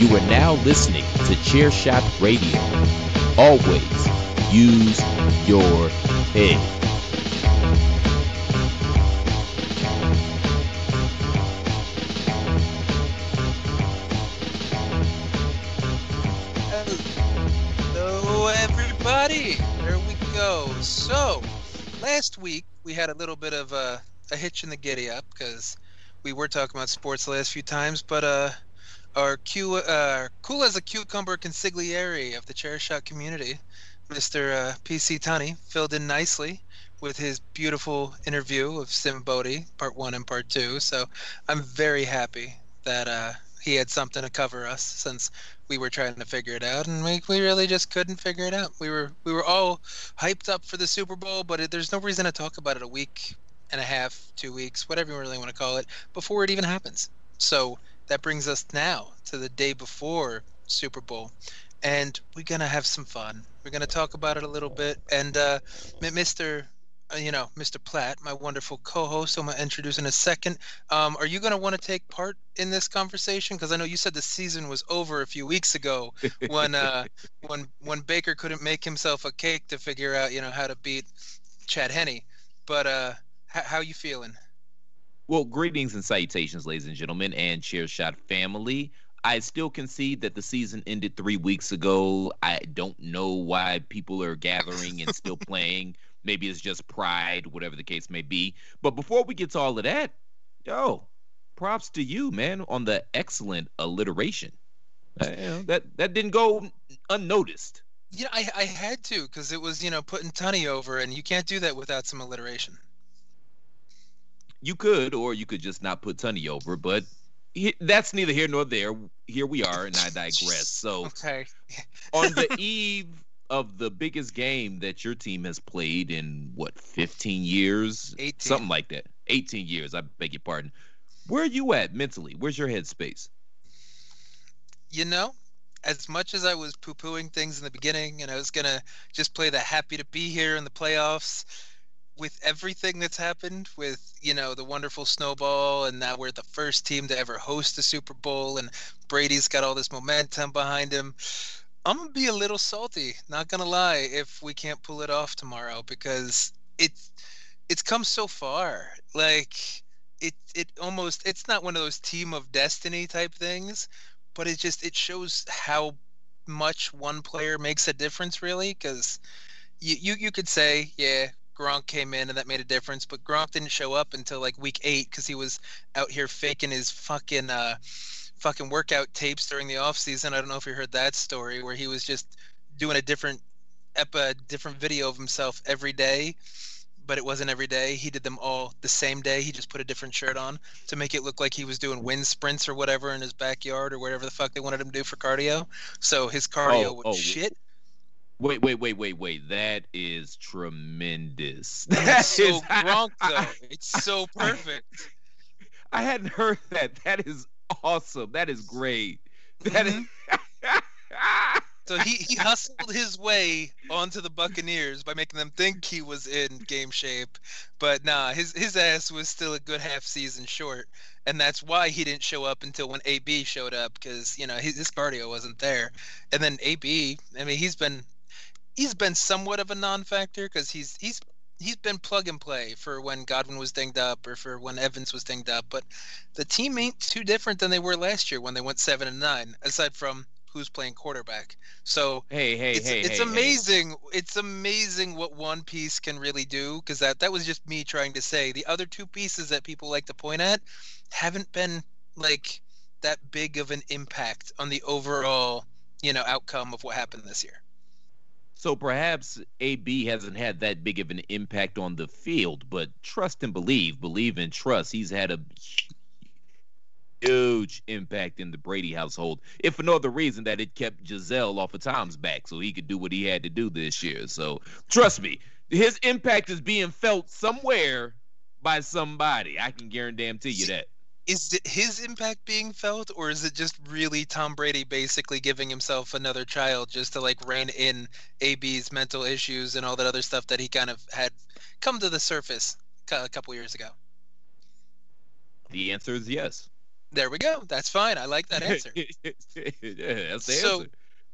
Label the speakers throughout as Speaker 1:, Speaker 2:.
Speaker 1: You are now listening to Chairshot Radio. Always use your head.
Speaker 2: Hello, everybody. There we go. So, last week we had a little bit of a, a hitch in the giddy up because we were talking about sports the last few times, but uh, our Q, uh, cool as a cucumber consigliere of the chair shot community, Mr. Uh, PC Tunney, filled in nicely with his beautiful interview of Sim Bodie, part one and part two. So, I'm very happy that uh, he had something to cover us since we were trying to figure it out, and we, we really just couldn't figure it out. We were we were all hyped up for the Super Bowl, but it, there's no reason to talk about it a week and a half, two weeks, whatever you really want to call it, before it even happens. So that brings us now to the day before Super Bowl, and we're gonna have some fun. We're gonna talk about it a little bit, and uh, Mr. uh, You know, Mr. Platt, my wonderful co-host, I'm gonna introduce in a second. Um, are you gonna want to take part in this conversation? Because I know you said the season was over a few weeks ago when uh, when when Baker couldn't make himself a cake to figure out you know how to beat Chad Henne. But uh, h- how you feeling?
Speaker 1: Well, greetings and salutations, ladies and gentlemen, and Chairshot family. I still concede that the season ended three weeks ago. I don't know why people are gathering and still playing. Maybe it's just pride, whatever the case may be. But before we get to all of that, yo, props to you, man, on the excellent alliteration. Uh, that that didn't go unnoticed.
Speaker 2: Yeah, I I had to because it was you know putting Tunney over, and you can't do that without some alliteration.
Speaker 1: You could, or you could just not put Tunney over, but he, that's neither here nor there. Here we are, and I digress. So,
Speaker 2: Okay.
Speaker 1: on the eve of the biggest game that your team has played in what 15 years
Speaker 2: 18.
Speaker 1: something like that 18 years i beg your pardon where are you at mentally where's your headspace
Speaker 2: you know, as much as I was poo pooing things in the beginning and I was going to just play the happy to be here in the playoffs, with everything that's happened, with, you know, the wonderful snowball, and now we're the first team to ever host the Super Bowl, and Brady's got all this momentum behind him. I'm to be a little salty, not to lie, if we can't pull it off tomorrow because it's it's come so far. Like it it almost it's not one of those team of destiny type things, but it just it shows how much one player makes a difference really because you, you you could say yeah Gronk came in and that made a difference but Gronk didn't show up until like week 8 cuz he was out here faking his fucking uh fucking workout tapes during the off season I don't know if you heard that story where he was just doing a different ep- a different video of himself every day but it wasn't every day. He did them all the same day. He just put a different shirt on to make it look like he was doing wind sprints or whatever in his backyard or whatever the fuck they wanted him to do for cardio. So his cardio
Speaker 1: Oh,
Speaker 2: was
Speaker 1: oh,
Speaker 2: shit.
Speaker 1: Wait wait wait wait wait that is tremendous
Speaker 2: That's so
Speaker 1: is-
Speaker 2: Gronk
Speaker 1: I-
Speaker 2: though. It's so perfect.
Speaker 1: I hadn't heard that that is awesome that is great That is- mm-hmm.
Speaker 2: So he, he hustled his way onto the Buccaneers by making them think he was in game shape, but nah, his his ass was still a good half season short, and that's why he didn't show up until when AB showed up because you know his, his cardio wasn't there. And then AB, I mean, he's been he's been somewhat of a non-factor because he's he's he's been plug and play for when Godwin was dinged up or for when Evans was dinged up. But the team ain't too different than they were last year when they went seven and nine, aside from who's playing quarterback. So
Speaker 1: hey, hey,
Speaker 2: it's,
Speaker 1: hey,
Speaker 2: it's
Speaker 1: hey,
Speaker 2: amazing. It's amazing what one piece can really do because that that was just me trying to say the other two pieces that people like to point at haven't been like that big of an impact on the overall you know outcome of what happened this year.
Speaker 1: So perhaps AB hasn't had that big of an impact on the field, but trust and believe, believe and trust. He's had a huge impact in the Brady household, if for no other reason that it kept Gisele off of Tom's back so he could do what he had to do this year. So trust me, his impact is being felt somewhere by somebody. I can guarantee you that.
Speaker 2: Is it his impact being felt, or is it just really Tom Brady basically giving himself another child just to like rein in AB's mental issues and all that other stuff that he kind of had come to the surface a couple years ago?
Speaker 1: The answer is yes.
Speaker 2: There we go. That's fine. I like that answer.
Speaker 1: yeah, that's the
Speaker 2: so,
Speaker 1: answer.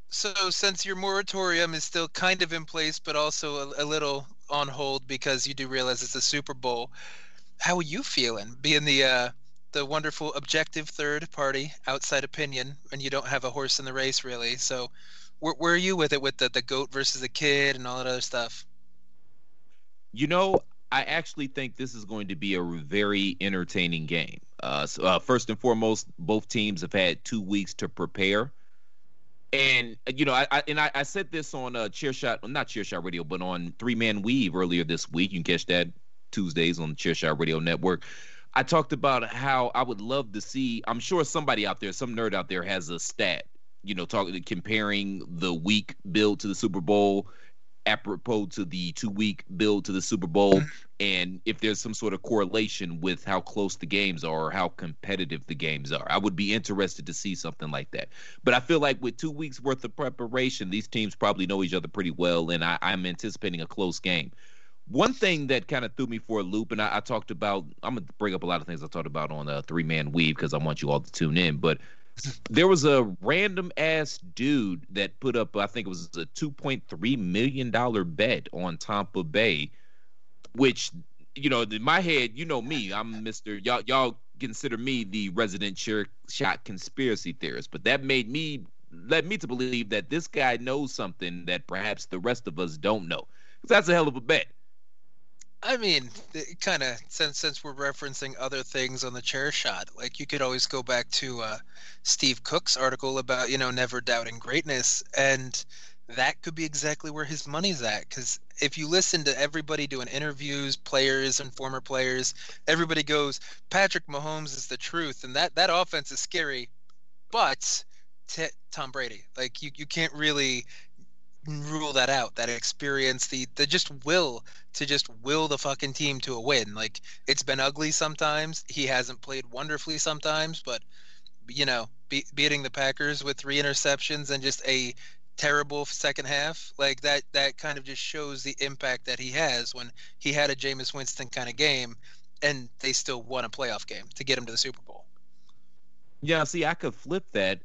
Speaker 2: So, since your moratorium is still kind of in place, but also a, a, little on hold because you do realize it's a Super Bowl, how are you feeling being the uh, the wonderful objective third party outside opinion, and you don't have a horse in the race really? So, where, where are you with it with the the goat versus the kid and all that other stuff?
Speaker 1: You know, I actually think this is going to be a very entertaining game. Uh, so, uh, first and foremost, both teams have had two weeks to prepare. And you know, I, I and I, I, said this on uh, Chairshot, well, not Chairshot Radio, but on Three Man Weave earlier this week. You can catch that Tuesdays on the Chairshot Radio Network. I talked about how I would love to see. I'm sure somebody out there, some nerd out there, has a stat. You know, talking comparing the week build to the Super Bowl apropos to the two week build to the Super Bowl mm-hmm. and if there's some sort of correlation with how close the games are or how competitive the games are. I would be interested to see something like that. But I feel like with two weeks worth of preparation, these teams probably know each other pretty well, and I, am anticipating a close game. One thing that kind of threw me for a loop, and I, I, talked about, I'm going to bring up a lot of things I talked about on a three man weave because I want you all to tune in. But there was a random ass dude that put up, I think it was a $2.3 million bet on Tampa Bay, which, you know, in my head, you know me, I'm Mr. Y'all, y'all consider me the resident chair shot conspiracy theorist, but that made me, led me to believe that this guy knows something that perhaps the rest of us don't know. Because that's a hell of a bet.
Speaker 2: I mean, kind of since since we're referencing other things on the chair shot, like you could always go back to uh, Steve Cook's article about you know never doubting greatness, and that could be exactly where his money's at. Because if you listen to everybody doing interviews, players and former players, everybody goes Patrick Mahomes is the truth, and that that offense is scary, but t- Tom Brady, like you you can't really rule that out. That experience, the the just will to just will the fucking team to a win. Like it's been ugly sometimes. He hasn't played wonderfully sometimes, but you know, be, beating the Packers with three interceptions and just a terrible second half, like that that kind of just shows the impact that he has when he had a Jameis Winston kind of game and they still won a playoff game to get him to the Super Bowl.
Speaker 1: Yeah, see, I could flip that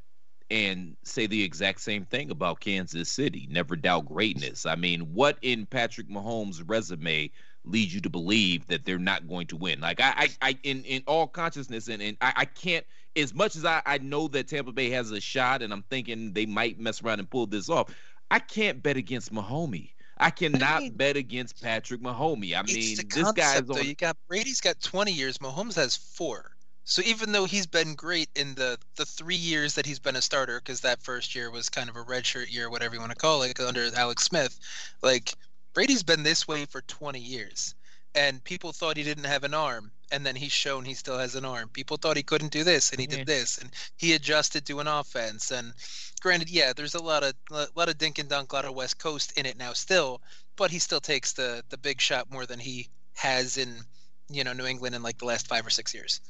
Speaker 1: and say the exact same thing about Kansas City. Never doubt greatness. I mean, what in Patrick Mahomes' resume leads you to believe that they're not going to win? Like I, I, I in in all consciousness, and, and I, I can't. As much as I, I know that Tampa Bay has a shot, and I'm thinking they might mess around and pull this off, I can't bet against Mahomes. I cannot I mean, bet against Patrick Mahomes. I mean, this guy's
Speaker 2: on. You got Brady's got 20 years. Mahomes has four. So even though he's been great in the the three years that he's been a starter, because that first year was kind of a redshirt year, whatever you want to call it, under Alex Smith, like Brady's been this way for 20 years, and people thought he didn't have an arm, and then he's shown he still has an arm. People thought he couldn't do this, and he did this, and he adjusted to an offense. And granted, yeah, there's a lot of a lot of dink and dunk, a lot of West Coast in it now still, but he still takes the the big shot more than he has in you know New England in like the last five or six years.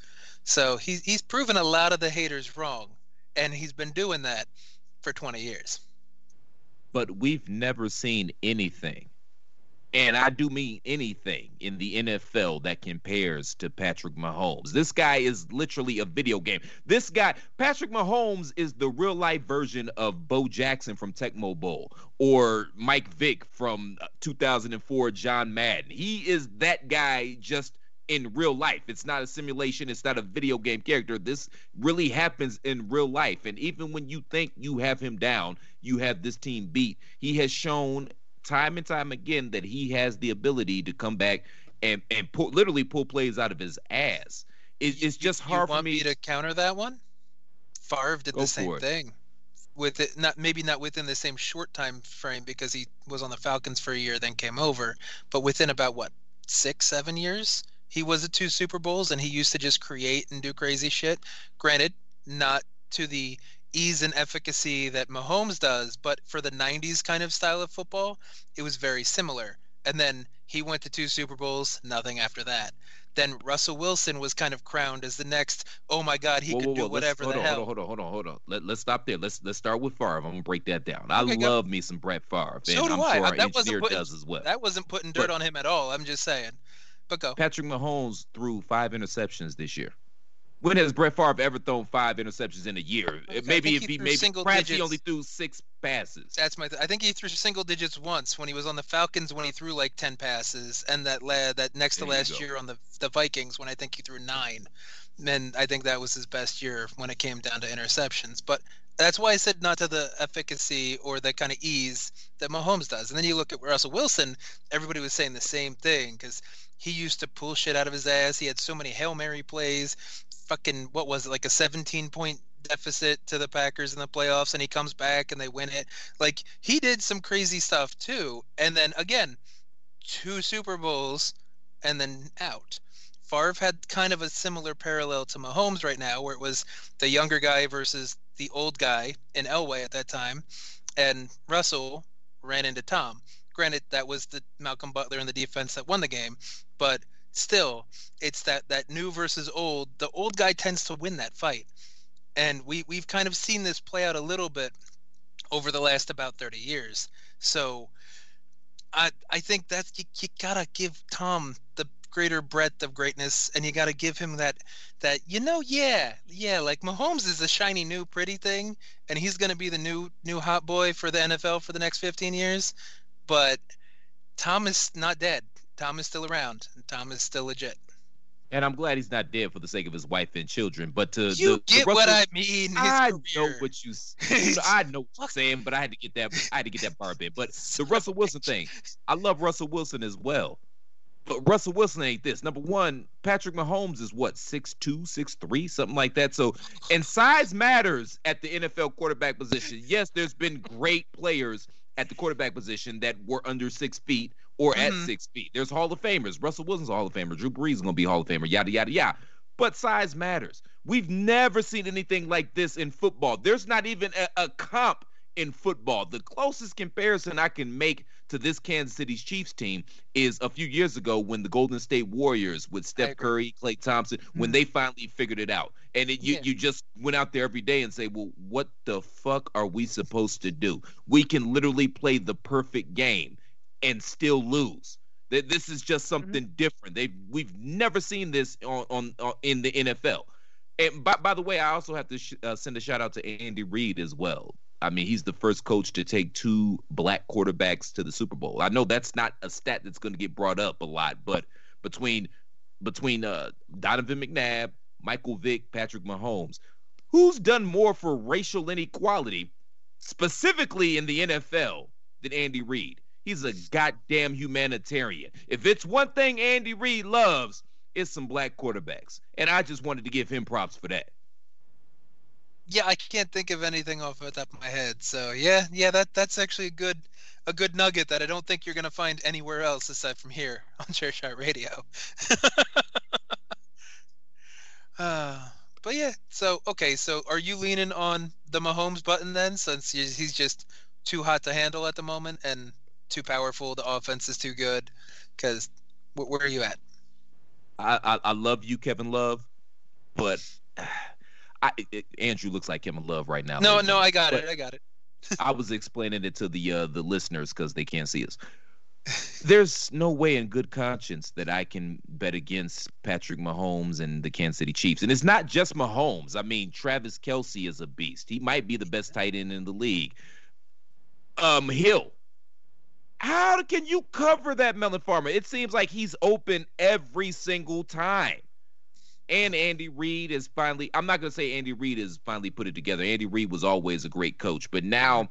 Speaker 2: So he's he's proven a lot of the haters wrong, and he's been doing that for 20 years.
Speaker 1: But we've never seen anything And I do mean anything in the NFL that compares to Patrick Mahomes. This guy is literally a video game. This guy, Patrick Mahomes, is the real life version of Bo Jackson from Tecmo Bowl or Mike Vick from uh, 2004 John Madden. He is that guy just in real life. It's not a simulation, it's not a video game character. This really happens in real life. And even when you think you have him down, you have this team beat. He has shown time and time again that he has the ability to come back and and pull, literally pull plays out of his ass. It, it's just hard
Speaker 2: you
Speaker 1: for me.
Speaker 2: me to counter that one. Favre did
Speaker 1: Go
Speaker 2: the same thing. With it, not maybe not within the same short time frame because he was on the Falcons for a year, then came over, but within about what six, seven years, he was at two Super Bowls, and he used to just create and do crazy shit. Granted, not to the ease and efficacy that Mahomes does, but for the '90s kind of style of football, it was very similar. And then he went to two Super Bowls, nothing after that. Then Russell Wilson was kind of crowned as the next. Oh my God, he
Speaker 1: Whoa,
Speaker 2: could
Speaker 1: whoa,
Speaker 2: do
Speaker 1: whoa,
Speaker 2: whatever
Speaker 1: hold
Speaker 2: the
Speaker 1: on,
Speaker 2: hell.
Speaker 1: Hold on, hold on, hold on, hold on. Let, let's stop there. Let's let's start with Favre. I'm gonna break that down. I
Speaker 2: Okay, go.
Speaker 1: love me some Brett Favre,
Speaker 2: So
Speaker 1: and
Speaker 2: do
Speaker 1: I'm
Speaker 2: I.
Speaker 1: sure
Speaker 2: I- that wasn't putting-
Speaker 1: does as well.
Speaker 2: That wasn't putting dirt
Speaker 1: But-
Speaker 2: on him at all. I'm just saying. But go.
Speaker 1: Patrick Mahomes threw five interceptions this year. When has Brett Favre ever thrown five interceptions in a year? Maybe
Speaker 2: he
Speaker 1: he maybe
Speaker 2: single
Speaker 1: perhaps he only threw six passes.
Speaker 2: That's my. Th- I think he threw single digits once when he was on the Falcons when he threw like ten passes, and that lad that next to
Speaker 1: There
Speaker 2: last year on the the Vikings when I think he threw nine, and I think that was his best year when it came down to interceptions. But that's why I said not to the efficacy or the kind of ease that Mahomes does. And then you look at Russell Wilson. Everybody was saying the same thing because he used to pull shit out of his ass. He had so many hail mary plays. Fucking what was it like a 17 point deficit to the Packers in the playoffs, and he comes back and they win it. Like he did some crazy stuff too. And then again, two Super Bowls and then out. Favre had kind of a similar parallel to Mahomes right now, where it was the younger guy versus the old guy in Elway at that time, and Russell ran into Tom. Granted, that was the Malcolm Butler in the defense that won the game, but still, it's that that new versus old. The old guy tends to win that fight, and we we've kind of seen this play out a little bit over the last about 30 years. So I I think that's you, you gotta give Tom the greater breadth of greatness, and you gotta give him that that you know yeah yeah like Mahomes is a shiny new pretty thing, and he's gonna be the new new hot boy for the NFL for the next 15 years, but Tom is not dead. Tom is still around. and Tom is still legit.
Speaker 1: And I'm glad he's not dead for the sake of his wife and children. But to
Speaker 2: You
Speaker 1: the,
Speaker 2: get
Speaker 1: the
Speaker 2: what I mean? His
Speaker 1: I
Speaker 2: career.
Speaker 1: know what you. I know what you're saying, but I had to get that. I had to get that bar bit. But the Russell Wilson thing, I love Russell Wilson as well. But Russell Wilson ain't this. Number one, Patrick Mahomes is what six two, six three, something like that. So, and size matters at the NFL quarterback position. Yes, there's been great players at the quarterback position that were under six feet or at
Speaker 2: Mhm.
Speaker 1: six feet. There's Hall of Famers. Russell Wilson's a Hall of Famer. Drew Brees is going to be Hall of Famer. Yada yada yada. But size matters. We've never seen anything like this in football. There's not even a, a comp in football. The closest comparison I can make to this Kansas City Chiefs team is a few years ago when the Golden State Warriors with Steph. Curry, Klay Thompson, when
Speaker 2: Mhm.
Speaker 1: they finally figured it out. And it, you,
Speaker 2: Yeah.
Speaker 1: you just went out there every day and say, well, what the fuck are we supposed to do? We can literally play the perfect game and still lose. Th- This is just something different. They we've never seen this on, on, on in the NFL. And by, by the way, I also have to sh- uh, send a shout out to Andy Reid as well. I mean, he's the first coach to take two black quarterbacks to the Super Bowl. I know that's not a stat that's going to get brought up a lot, but between between uh, Donovan McNabb, Michael Vick, Patrick Mahomes, who's done more for racial inequality, specifically in the NFL, than Andy Reid? He's a goddamn humanitarian. If it's one thing Andy Reid loves, it's some black quarterbacks, and I just wanted to give him props for that.
Speaker 2: Yeah, I can't think of anything off the top of my head. So yeah, yeah, that that's actually a good a good nugget that I don't think you're gonna find anywhere else aside from here on Chairshot Radio. uh, but yeah, so okay, so are you leaning on the Mahomes button then, since he's he's just too hot to handle at the moment and too powerful? The offense is too good. Because where are you at?
Speaker 1: I, I, I love you, Kevin Love, but I, it, Andrew looks like Kevin Love right now.
Speaker 2: No, no, I got
Speaker 1: But-
Speaker 2: it. I got it.
Speaker 1: I was explaining it to the uh, the listeners because they can't see us. there's no way in good conscience that I can bet against Patrick Mahomes and the Kansas City Chiefs. And it's not just Mahomes. I mean, Travis Kelce is a beast. He might be the best tight end in the league. Um, Hill. How can you cover that Melon Farmer? It seems like he's open every single time. And Andy Reid is finally, I'm not going to say Andy Reid has finally put it together. Andy Reid was always a great coach, but now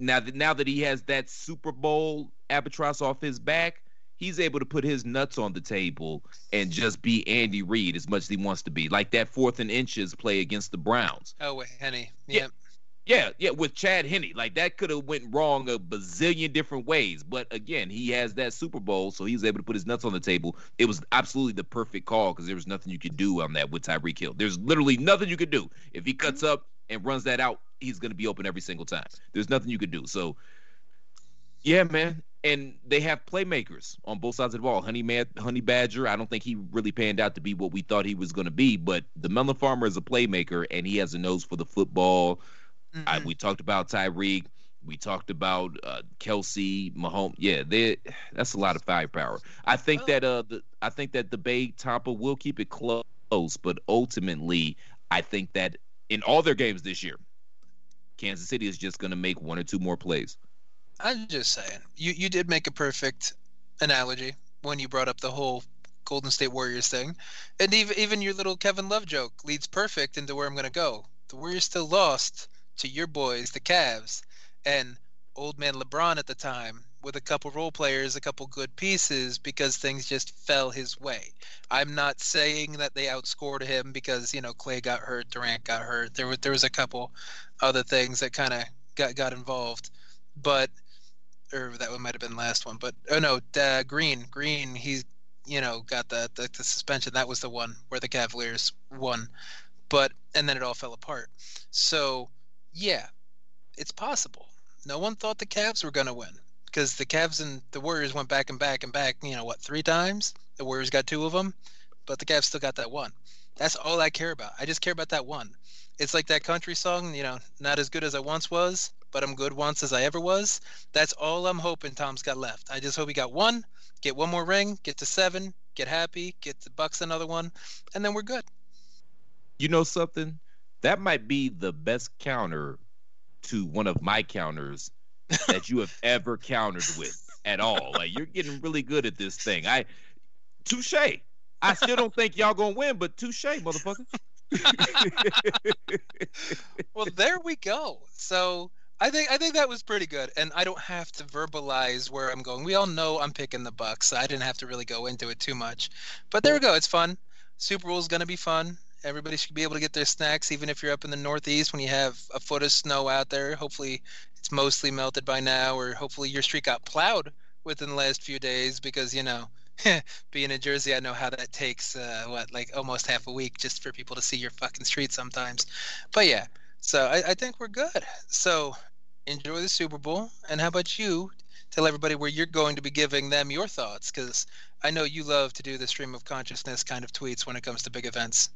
Speaker 1: now that now that he has that Super Bowl albatross off his back, he's able to put his nuts on the table and just be Andy Reid as much as he wants to be. Like that fourth and inches play against the Browns.
Speaker 2: Oh, wait, Henne.
Speaker 1: Yeah. Yeah, yeah, yeah, with Chad Henne. Like that could have went wrong a bazillion different ways. But again, he has that Super Bowl, so he's able to put his nuts on the table. It was absolutely the perfect call because there was nothing you could do on that with Tyreek Hill. There's literally nothing you could do. If he cuts up and runs that out, he's going to be open every single time. There's nothing you could do. So, yeah, man. And they have playmakers on both sides of the ball. Honey, Mad- Honey Badger, I don't think he really panned out to be what we thought he was going to be, but the Melon Farmer is a playmaker, and he has a nose for the football. Mm-hmm. I, we talked about Tyreek. We talked about uh, Kelce, Mahomes. Yeah, they, that's a lot of firepower. I think oh. that uh, the, I think that the Bay Tampa will keep it close, but ultimately, I think that in all their games this year, Kansas City is just going to make one or two more plays.
Speaker 2: I'm just saying, you you did make a perfect analogy when you brought up the whole Golden State Warriors thing, and even even your little Kevin Love joke leads perfect into where I'm going to go. The Warriors still lost to your boys, the Cavs, and old man LeBron at the time with a couple role players, a couple good pieces because things just fell his way. I'm not saying that they outscored him because you know Clay got hurt, Durant got hurt. There was there was a couple other things that kind of got got involved, but or that one might have been the last one. But oh no, uh, Green Green he's you know got the, the the suspension. That was the one where the Cavaliers won, but and then it all fell apart. So yeah, it's possible. No one thought the Cavs were going to win because the Cavs and the Warriors went back and back and back. You know what? Three times the Warriors got two of them, but the Cavs still got that one. That's all I care about. I just care about that one. It's like that country song, you know, not as good as I once was, but I'm good once as I ever was. That's all I'm hoping Tom's got left. I just hope he got one, get one more ring, get to seven, get happy, get the Bucs another one, and then we're good.
Speaker 1: You know something? That might be the best counter to one of my counters that you have ever countered with at all. Like you're getting really good at this thing. I touche. I still don't think y'all gonna win, but touche, motherfucker.
Speaker 2: well, there we go. So I think I think that was pretty good, and I don't have to verbalize where I'm going. We all know I'm picking the Bucs. So I didn't have to really go into it too much, but there we go. It's fun. Super Bowl is gonna be fun. Everybody should be able to get their snacks, even if you're up in the Northeast when you have a foot of snow out there. Hopefully, it's mostly melted by now, or hopefully your street got plowed within the last few days because you know being in Jersey, I know how that takes uh, what like almost half a week just for people to see your fucking street sometimes. But yeah, so I, I think we're good. So enjoy the Super Bowl, and how about you? Tell everybody where you're going to be giving them your thoughts, because I know you love to do the stream of consciousness kind of tweets when it comes to big events.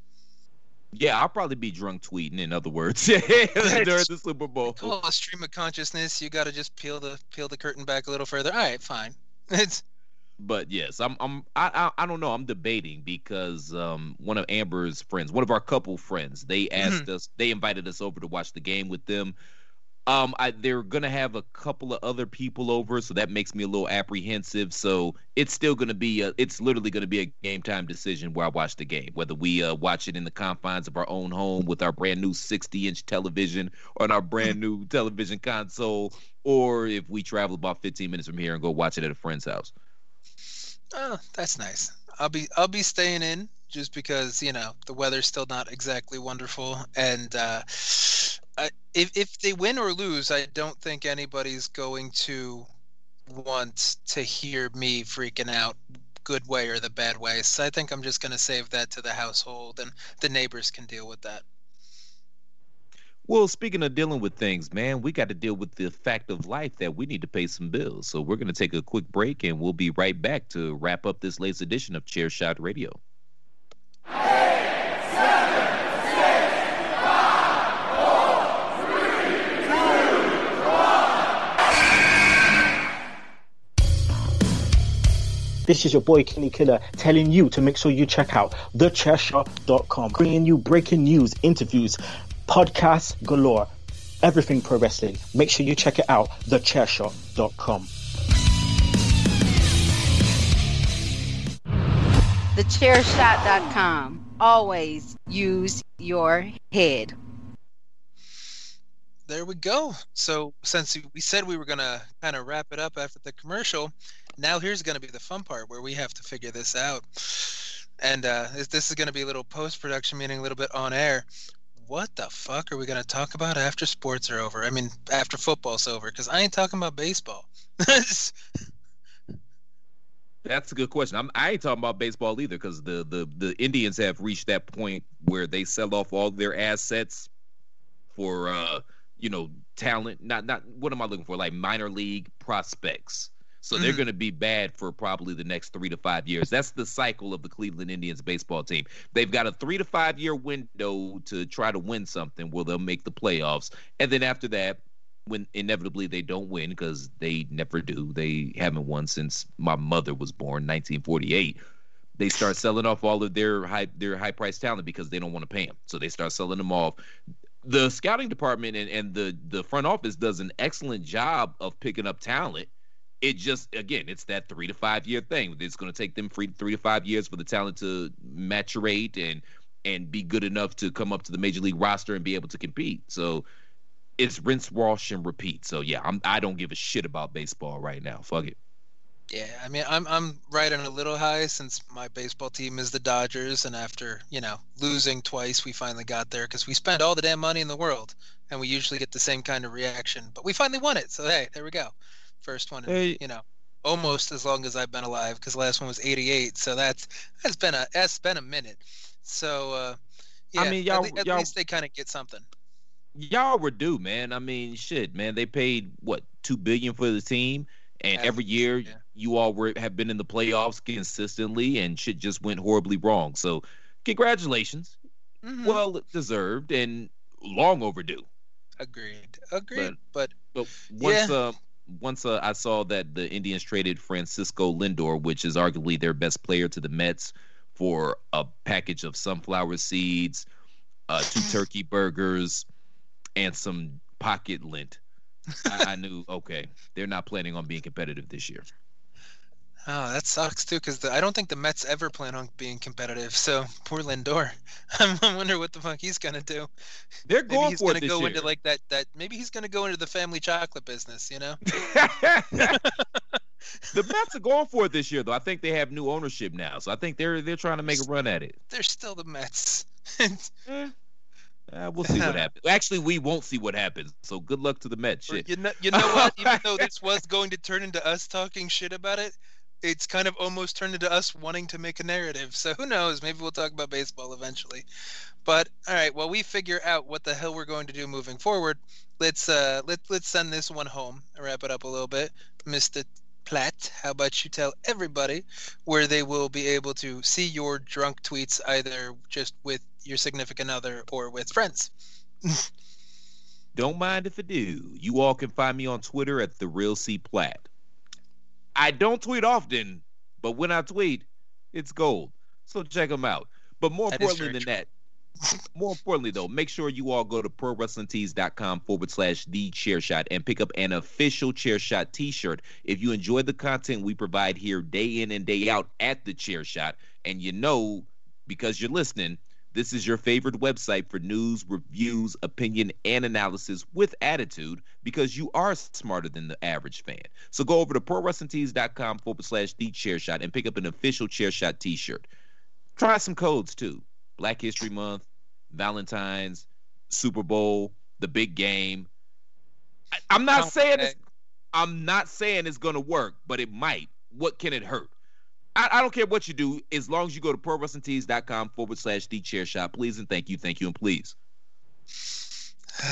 Speaker 1: Yeah, I'll probably be drunk tweeting. In other words, during the Super Bowl.
Speaker 2: Cool. A stream of consciousness. You got to just peel the peel the curtain back a little further. All right, fine. It's.
Speaker 1: But yes, I'm. I'm. I, I. I don't know. I'm debating because um one of Amber's friends, one of our couple friends, they asked mm-hmm. us. They invited us over to watch the game with them. Um, I, they're gonna have a couple of other people over, so that makes me a little apprehensive. So it's still gonna be a, it's literally gonna be a game time decision where I watch the game, whether we uh, watch it in the confines of our own home with our brand new 60 inch television or on our brand new television console, or if we travel about 15 minutes from here and go watch it at a friend's house.
Speaker 2: Oh, that's nice. I'll be I'll be staying in just because you know the weather's still not exactly wonderful, and uh, if if they win or lose, I don't think anybody's going to want to hear me freaking out good way or the bad way. So I think I'm just going to save that to the household and the neighbors can deal with that.
Speaker 1: Well, speaking of dealing with things, man, we got to deal with the fact of life that we need to pay some bills. So we're going to take a quick break and we'll be right back to wrap up this latest edition of Chair Shot Radio.
Speaker 3: This is your boy Kenny Killer telling you to make sure you check out thechairshot.com, bringing you breaking news, interviews, podcasts galore, everything pro wrestling. Make sure you check it out, thechairshot.com.
Speaker 4: TheChairShot.com. Always use your head.
Speaker 2: There we go. So since we said we were gonna kind of wrap it up after the commercial, now here's gonna be the fun part where we have to figure this out. And uh, this, is gonna be a little post-production, meaning a little bit on air. What the fuck are we gonna talk about after sports are over? I mean, after football's over, because I ain't talking about baseball.
Speaker 1: That's a good question. I'm, I ain't talking about baseball either because the, the the Indians have reached that point where they sell off all their assets for uh you know talent. Not not what am I looking for? Like minor league prospects. So they're
Speaker 2: Mhm.
Speaker 1: going to be bad for probably the next three to five years. That's the cycle of the Cleveland Indians baseball team. They've got a three to five year window to try to win something where they'll make the playoffs. And then after that, when inevitably they don't win because they never do, they haven't won since my mother was born, 1948. They start selling off all of their high their high priced talent because they don't want to pay them. So they start selling them off. The scouting department and, and the the front office does an excellent job of picking up talent it just again it's that three to five year thing. It's going to take them three, three to five years for the talent to maturate and and be good enough to come up to the major league roster and be able to compete. So it's rinse wash and repeat. So yeah I'm, i don't give a shit about baseball right now. Fuck it.
Speaker 2: Yeah, I mean, I'm I'm riding a little high since my baseball team is the Dodgers, and after you know losing twice, we finally got there because we spent all the damn money in the world, and we usually get the same kind of reaction. But we finally won it, so hey, there we go, first one, in,
Speaker 1: Hey.
Speaker 2: you know, almost as long as I've been alive because the last one was '88, so that's that's been a that's been a minute. So uh, yeah,
Speaker 1: I mean,
Speaker 2: at,
Speaker 1: y'all-
Speaker 2: le- at
Speaker 1: y'all-
Speaker 2: least they kind of get something.
Speaker 1: y'all were due man i mean shit man they paid what two billion for the team and
Speaker 2: Yeah,
Speaker 1: every year
Speaker 2: yeah.
Speaker 1: you all were have been in the playoffs consistently and shit just went horribly wrong so congratulations
Speaker 2: Mhm.
Speaker 1: well deserved and long overdue.
Speaker 2: agreed, agreed, but
Speaker 1: But once uh once uh, I saw that the Indians traded Francisco Lindor, which is arguably their best player to the Mets, for a package of sunflower seeds, uh, two turkey burgers, and some pocket lint, I, I knew okay, they're not planning on being competitive this year.
Speaker 2: Oh, that sucks too, because I don't think the Mets ever plan on being competitive. So poor Lindor. I'm- wonder what the fuck he's gonna do.
Speaker 1: They're going Maybe
Speaker 2: he's
Speaker 1: for
Speaker 2: gonna
Speaker 1: it this
Speaker 2: go
Speaker 1: year.
Speaker 2: into like that. That maybe he's gonna go into the family chocolate business. You know?
Speaker 1: the Mets are going for it this year, though. I think they have new ownership now, so I think they're they're trying to make a run at it.
Speaker 2: They're still the Mets.
Speaker 1: Eh, uh, we'll see what happens. Actually, we won't see what happens. So good luck to the Mets. Shit.
Speaker 2: you know, you know what? Even though this was going to turn into us talking shit about it, it's kind of almost turned into us wanting to make a narrative. So who knows? Maybe we'll talk about baseball eventually. But all right, while we figure out what the hell we're going to do moving forward, let's uh let let's send this one home wrap it up a little bit. Mr. Platt, how about you tell everybody where they will be able to see your drunk tweets either just with your significant other or with friends?
Speaker 1: Don't mind if I do. You all can find me on Twitter at the Real C Platt. I don't tweet often, but when I tweet, it's gold. So check them out. But more
Speaker 2: That
Speaker 1: importantly than that, more importantly though, make sure you all go to prowrestlingtees.com forward slash the chair shot and pick up an official chair shot t-shirt. If you enjoy the content we provide here day in and day out at the chair shot, and you know because you're listening, this is your favorite website for news, reviews, opinion, and analysis with attitude because you are smarter than the average fan. So go over to prowrestlingtees.com forward slash the chair shot and pick up an official chair shot t shirt. Try some codes too Black History Month, Valentine's, Super Bowl, the big game. I, I'm not saying it's, I'm not saying it's gonna work, but it might. What can it hurt? I, I don't care what you do, as long as you go to prowrestlingtees.com forward slash the chair shot. Please and thank you, thank you, and please.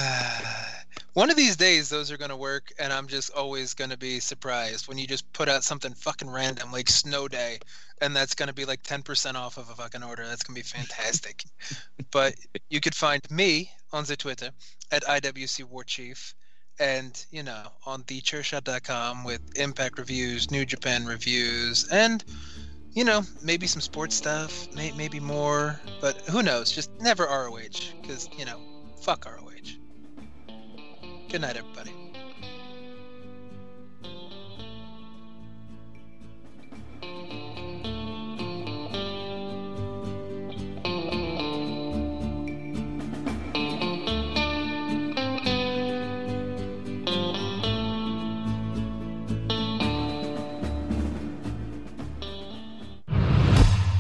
Speaker 2: One of these days, those are going to work, and I'm just always going to be surprised when you just put out something fucking random like Snow Day, and that's going to be like 10% off of a fucking order. That's going to be fantastic. but you could find me on the Twitter at IWC War Chief, and you know on thechairshot.com with Impact reviews, New Japan reviews, and you know maybe some sports stuff, may- maybe more, but who knows? Just never ROH because you know fuck ROH. Good night, everybody.